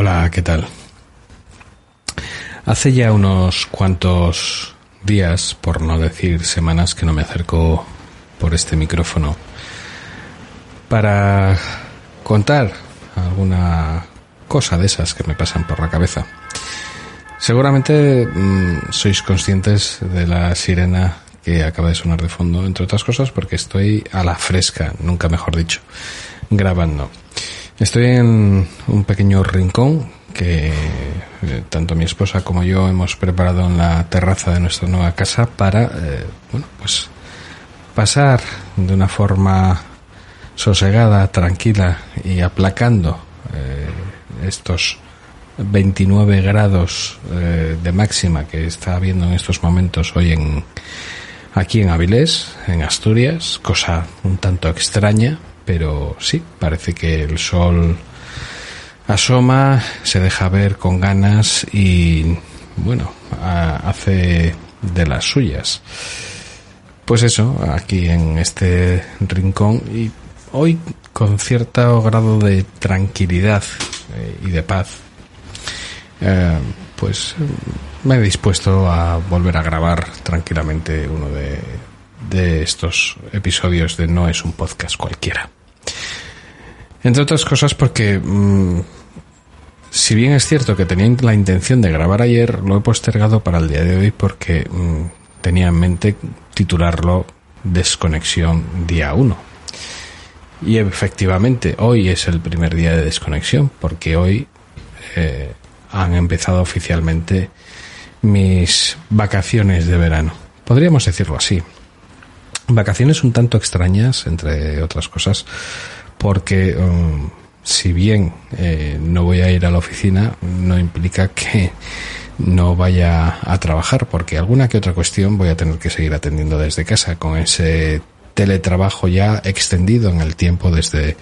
Hola, ¿qué tal? Hace ya unos cuantos días, por no decir semanas, que no me acerco por este micrófono para contar alguna cosa de esas que me pasan por la cabeza. Seguramente mm, sois conscientes de la sirena que acaba de sonar de fondo, entre otras cosas porque estoy a la fresca, nunca mejor dicho, grabando. Estoy en un pequeño rincón que eh, tanto mi esposa como yo hemos preparado en la terraza de nuestra nueva casa para, eh, bueno, pues pasar de una forma sosegada, tranquila y aplacando eh, estos 29 grados de máxima que está habiendo en estos momentos hoy en aquí en Avilés, en Asturias, cosa un tanto extraña, pero sí, parece que el sol asoma, se deja ver con ganas y bueno, hace de las suyas. Pues eso, aquí en este rincón y hoy con cierto grado de tranquilidad eh, y de paz, eh, pues me he dispuesto a volver a grabar tranquilamente uno de estos episodios de No es un podcast cualquiera. Entre otras cosas porque, mm, si bien es cierto que tenía la intención de grabar ayer, lo he postergado para el día de hoy porque mm, tenía en mente titularlo Desconexión Día 1. Y efectivamente, hoy es el primer día de desconexión porque hoy eh, han empezado oficialmente mis vacaciones de verano. Podríamos decirlo así. Vacaciones un tanto extrañas, entre otras cosas, porque um, si bien eh, no voy a ir a la oficina, no implica que no vaya a trabajar, porque alguna que otra cuestión voy a tener que seguir atendiendo desde casa con ese teletrabajo ya extendido en el tiempo desde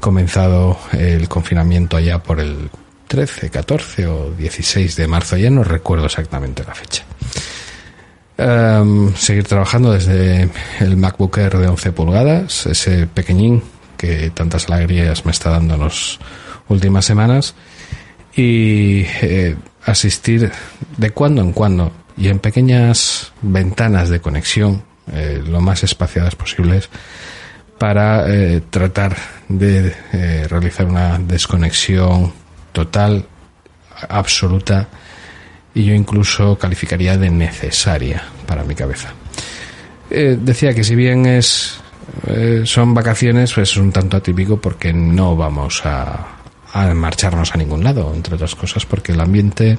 comenzado el confinamiento allá por el 13, 14 o 16 de marzo, ya no recuerdo exactamente la fecha. Em, seguir trabajando desde el MacBook Air de 11 pulgadas, ese pequeñín que tantas alegrías me está dando en las últimas semanas, y eh, asistir de cuando en cuando y en pequeñas ventanas de conexión, eh, lo más espaciadas posibles, para eh, tratar de realizar una desconexión total, absoluta, y yo incluso calificaría de necesaria para mi cabeza. Decía que si bien es eh, son vacaciones, pues es un tanto atípico porque no vamos a, marcharnos a ningún lado, entre otras cosas porque el ambiente,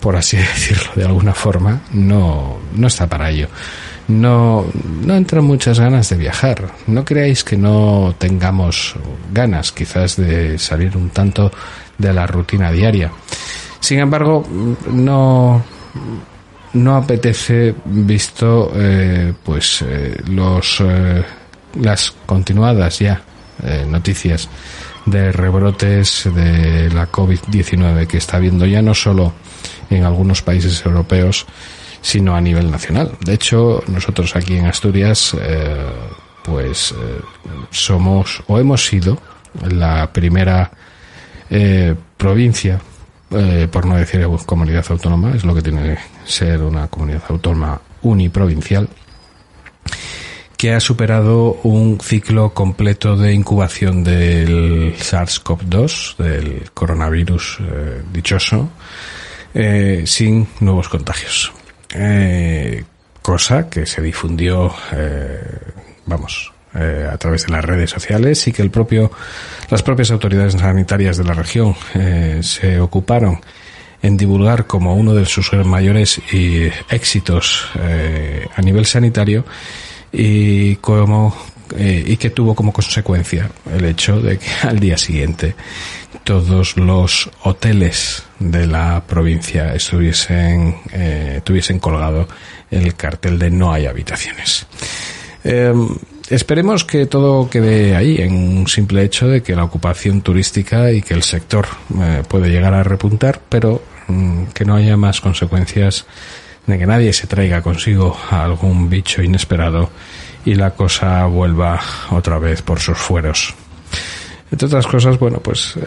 por así decirlo de alguna forma, no, no está para ello. No, no entran muchas ganas de viajar. No creáis que no tengamos ganas quizás de salir un tanto de la rutina diaria. Sin embargo, no, no apetece visto eh, pues eh, los eh, las continuadas ya eh, noticias de rebrotes de la COVID-19 que está habiendo ya no solo en algunos países europeos sino a nivel nacional. De hecho, nosotros aquí en Asturias eh, pues eh, somos o hemos sido la primera eh, provincia por no decir comunidad autónoma, es lo que tiene que ser una comunidad autónoma uniprovincial, que ha superado un ciclo completo de incubación del SARS-CoV-2, del coronavirus eh, dichoso, eh, sin nuevos contagios. Eh, cosa que se difundió, vamos, a través de las redes sociales y que el propio, las propias autoridades sanitarias de la región se ocuparon en divulgar como uno de sus mayores éxitos a nivel sanitario y como eh, y que tuvo como consecuencia el hecho de que al día siguiente todos los hoteles de la provincia estuviesen eh, tuviesen colgado el cartel de no hay habitaciones. Em, esperemos que todo quede ahí, en un simple hecho de que la ocupación turística y que el sector eh, puede llegar a repuntar, pero mm, que no haya más consecuencias de que nadie se traiga consigo a algún bicho inesperado y la cosa vuelva otra vez por sus fueros. Entre otras cosas, bueno, pues eh,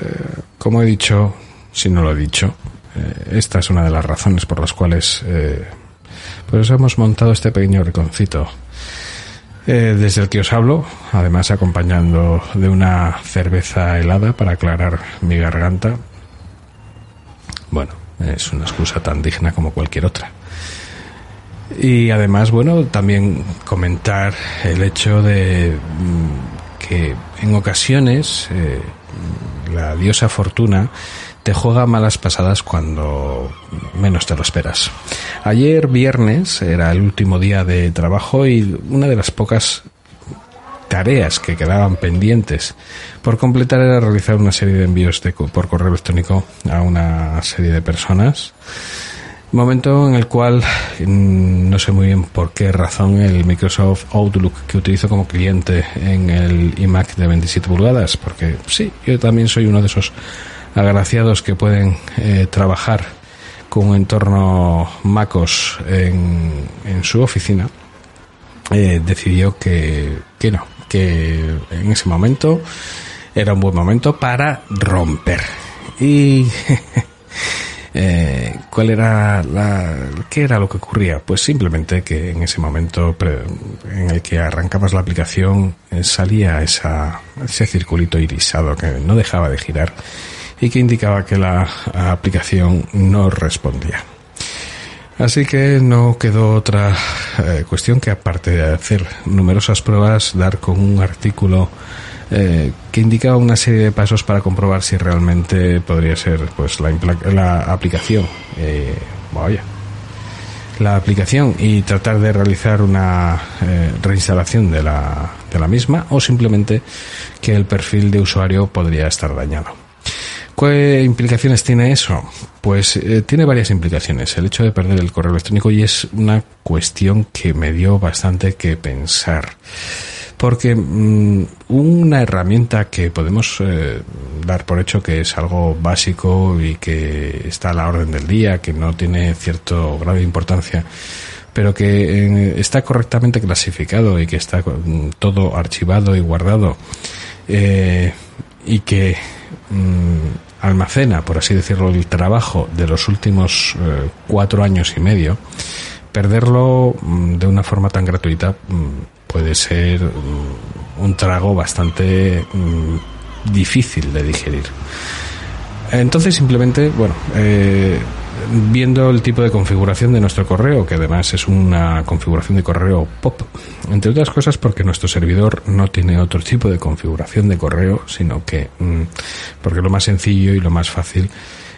como he dicho, si no lo he dicho, eh, esta es una de las razones por las cuales eh, pues hemos montado este pequeño reconcito desde el que os hablo, además acompañando de una cerveza helada para aclarar mi garganta. Bueno, es una excusa tan digna como cualquier otra. Y además, bueno, también comentar el hecho de mm, que en ocasiones eh, la diosa Fortuna te juega malas pasadas cuando menos te lo esperas. Ayer viernes era el último día de trabajo y una de las pocas tareas que quedaban pendientes por completar era realizar una serie de envíos de, por correo electrónico a una serie de personas. Momento en el cual mm, no sé muy bien por qué razón el Microsoft Outlook que utilizo como cliente en el iMac de 27 pulgadas, porque sí, yo también soy uno de esos agraciados que pueden eh, trabajar con un entorno MacOS en, en su oficina, eh, decidió que, que no, que en ese momento era un buen momento para romper. Y Eh, ¿Cuál era la, qué era lo que ocurría? Pues simplemente que en ese momento en el que arrancabas la aplicación eh, salía esa, ese circulito irisado que no dejaba de girar y que indicaba que la aplicación no respondía. Así que no quedó otra eh, cuestión que aparte de hacer numerosas pruebas, dar con un artículo eh, que indicaba una serie de pasos para comprobar si realmente podría ser pues la, la aplicación. Eh, vaya. La aplicación y tratar de realizar una eh, reinstalación de la, de la misma o simplemente que el perfil de usuario podría estar dañado. ¿Qué implicaciones tiene eso? Pues eh, tiene varias implicaciones. El hecho de perder el correo electrónico y es una cuestión que me dio bastante que pensar porque mm, una herramienta que podemos eh, dar por hecho que es algo básico y que está a la orden del día, que no tiene cierto grado de importancia, pero que eh, está correctamente clasificado y que está todo archivado y guardado eh, y que mm, almacena, por así decirlo, el trabajo de los últimos cuatro años y medio, perderlo de una forma tan gratuita puede ser mm, un trago bastante mm, difícil de digerir. Entonces simplemente, bueno, eh, viendo el tipo de configuración de nuestro correo, que además es una configuración de correo POP, entre otras cosas porque nuestro servidor no tiene otro tipo de configuración de correo, sino que, mm, porque lo más sencillo y lo más fácil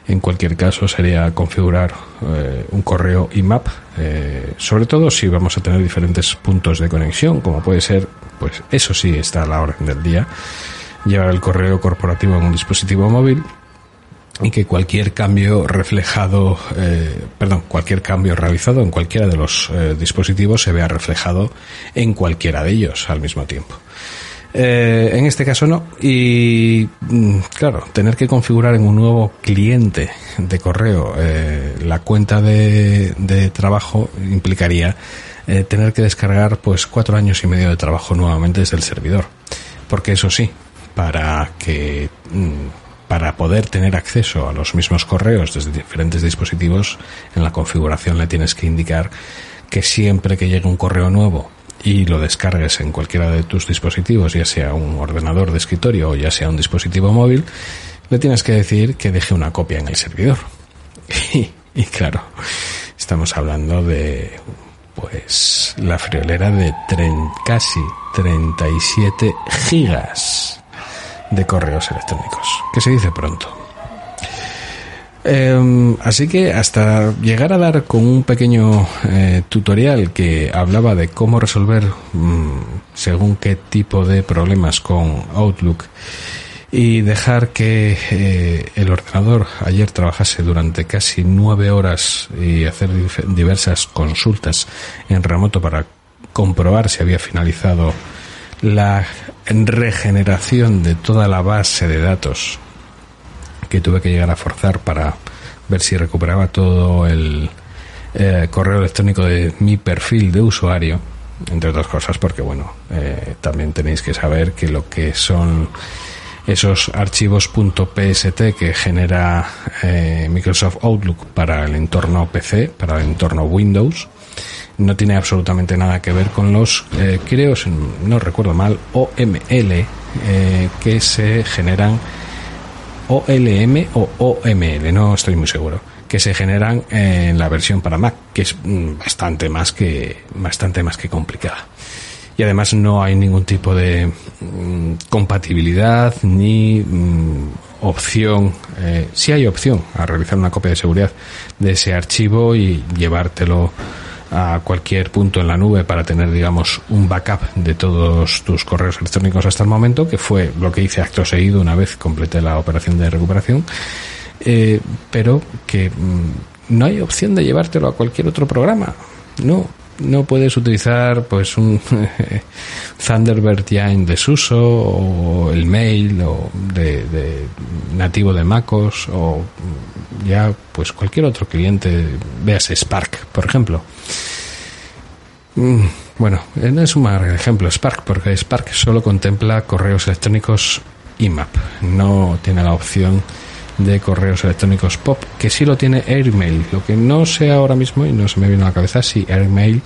en cualquier caso sería configurar eh, un correo IMAP, eh, sobre todo si vamos a tener diferentes puntos de conexión, como puede ser, pues eso sí está a la orden del día, llevar el correo corporativo en un dispositivo móvil y que cualquier cambio reflejado, eh, perdón, cualquier cambio realizado en cualquiera de los dispositivos se vea reflejado en cualquiera de ellos al mismo tiempo. Eh, en este caso no. Y mm, claro, tener que configurar en un nuevo cliente de correo eh, la cuenta de, trabajo implicaría eh, tener que descargar pues cuatro años y medio de trabajo nuevamente desde el servidor. Porque eso sí, para que mm, para poder tener acceso a los mismos correos desde diferentes dispositivos, en la configuración le tienes que indicar que siempre que llegue un correo nuevo y lo descargues en cualquiera de tus dispositivos, ya sea un ordenador de escritorio o ya sea un dispositivo móvil, le tienes que decir que deje una copia en el servidor. Y, claro, estamos hablando de pues la friolera de casi 37 gigas de correos electrónicos, que se dice pronto. Eh, así que hasta llegar a dar con un pequeño eh, tutorial que hablaba de cómo resolver mm, según qué tipo de problemas con Outlook y dejar que eh, el ordenador ayer trabajase durante casi nueve horas y hacer diversas consultas en remoto para comprobar si había finalizado la regeneración de toda la base de datos que tuve que llegar a forzar para ver si recuperaba todo el eh, correo electrónico de mi perfil de usuario, entre otras cosas, porque bueno, eh, también tenéis que saber que lo que son esos archivos .pst que genera eh, Microsoft Outlook para el entorno PC, para el entorno Windows, no tiene absolutamente nada que ver con los, eh, creo, si no recuerdo mal, OML eh, que se generan OLM o OML, no estoy muy seguro, que se generan en la versión para Mac, que es mm, bastante más que bastante más que complicada. Y además no hay ningún tipo de mm, compatibilidad ni mm, opción, eh, sí hay opción a realizar una copia de seguridad de ese archivo y llevártelo a cualquier punto en la nube para tener, digamos, un backup de todos tus correos electrónicos hasta el momento, que fue lo que hice acto seguido una vez completé la operación de recuperación, eh, pero que mm, no hay opción de llevártelo a cualquier otro programa. No, no puedes utilizar pues un Thunderbird ya en desuso o el mail o de, de nativo de MacOS o ya pues cualquier otro cliente, veas Spark, por ejemplo. Mm, Bueno, no es un mal ejemplo Spark, porque Spark solo contempla correos electrónicos IMAP, no tiene la opción de correos electrónicos POP, que sí lo tiene Airmail. Lo que no sé ahora mismo y no se me viene a la cabeza si Airmail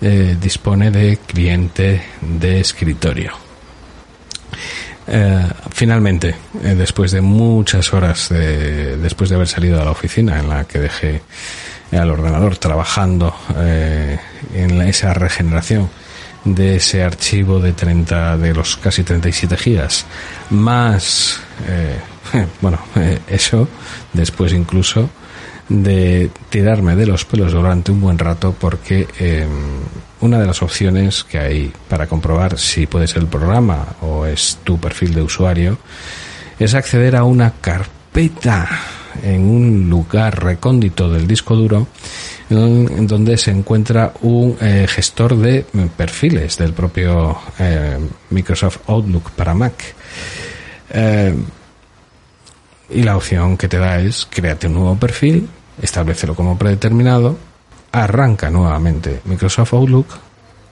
eh, dispone de cliente de escritorio. Eh, finalmente, eh, después de muchas horas, de, después de haber salido a la oficina en la que dejé al ordenador trabajando en esa regeneración de ese archivo de 30 de los casi 37 gigas más bueno eh, eso después incluso de tirarme de los pelos durante un buen rato porque eh, una de las opciones que hay para comprobar si puede ser el programa o es tu perfil de usuario es acceder a una carpeta en un lugar recóndito del disco duro en donde se encuentra un eh, gestor de perfiles del propio eh, Microsoft Outlook para Mac. Y la opción que te da es créate un nuevo perfil, establecelo como predeterminado, arranca nuevamente Microsoft Outlook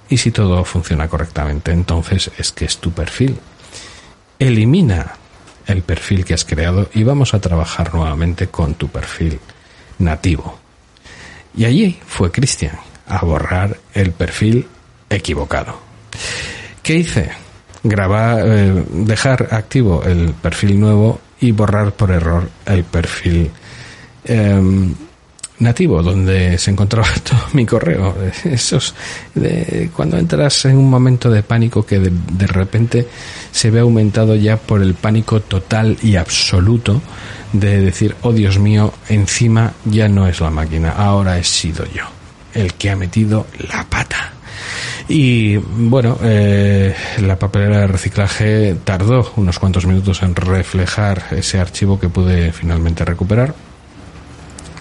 y si todo funciona correctamente, entonces es que es tu perfil. Elimina el perfil que has creado y vamos a trabajar nuevamente con tu perfil nativo. Y allí fue Cristian a borrar el perfil equivocado. ¿Qué hice? Grabar, eh, dejar activo el perfil nuevo y borrar por error el perfil em, nativo donde se encontraba todo mi correo. Esos de, cuando entras en un momento de pánico que de, de repente se ve aumentado ya por el pánico total y absoluto de decir, oh Dios mío, encima ya no es la máquina, ahora he sido yo el que ha metido la pata. Y bueno, eh, la papelera de reciclaje tardó unos cuantos minutos en reflejar ese archivo que pude finalmente recuperar.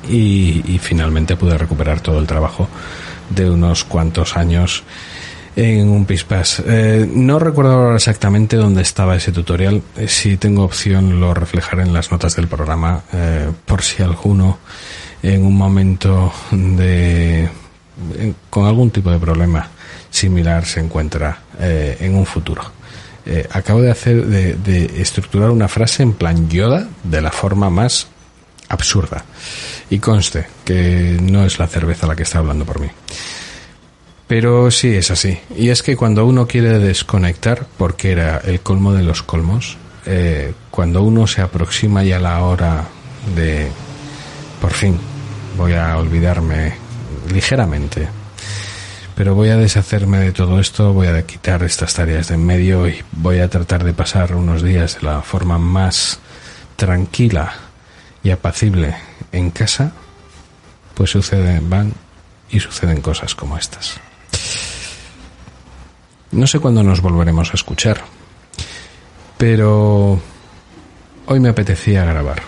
Y, finalmente pude recuperar todo el trabajo de unos cuantos años en un pispas. Eh, no recuerdo ahora exactamente dónde estaba ese tutorial. Eh, si tengo opción lo reflejaré en las notas del programa eh, por si alguno en un momento de con algún tipo de problema similar se encuentra eh, en un futuro. Eh, acabo de hacer de, estructurar una frase en plan Yoda de la forma más absurda y conste que no es la cerveza la que está hablando por mí. Pero sí es así. Y es que cuando uno quiere desconectar, porque era el colmo de los colmos, eh, cuando uno se aproxima ya la hora de, por fin, voy a olvidarme ligeramente, pero voy a deshacerme de todo esto, voy a quitar estas tareas de en medio y voy a tratar de pasar unos días de la forma más tranquila y apacible en casa, pues suceden, van y suceden cosas como estas. No sé cuándo nos volveremos a escuchar, pero hoy me apetecía grabar.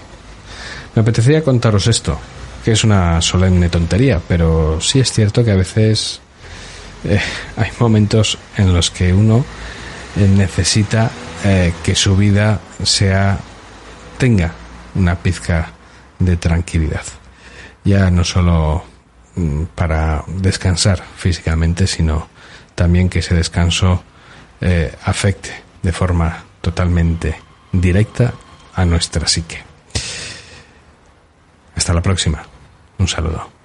Me apetecía contaros esto, que es una solemne tontería, pero sí es cierto que a veces eh, hay momentos en los que uno eh, necesita eh, que su vida sea tenga una pizca de tranquilidad. Ya no solo mm, para descansar físicamente, sino también que ese descanso afecte de forma totalmente directa a nuestra psique. Hasta la próxima. Un saludo.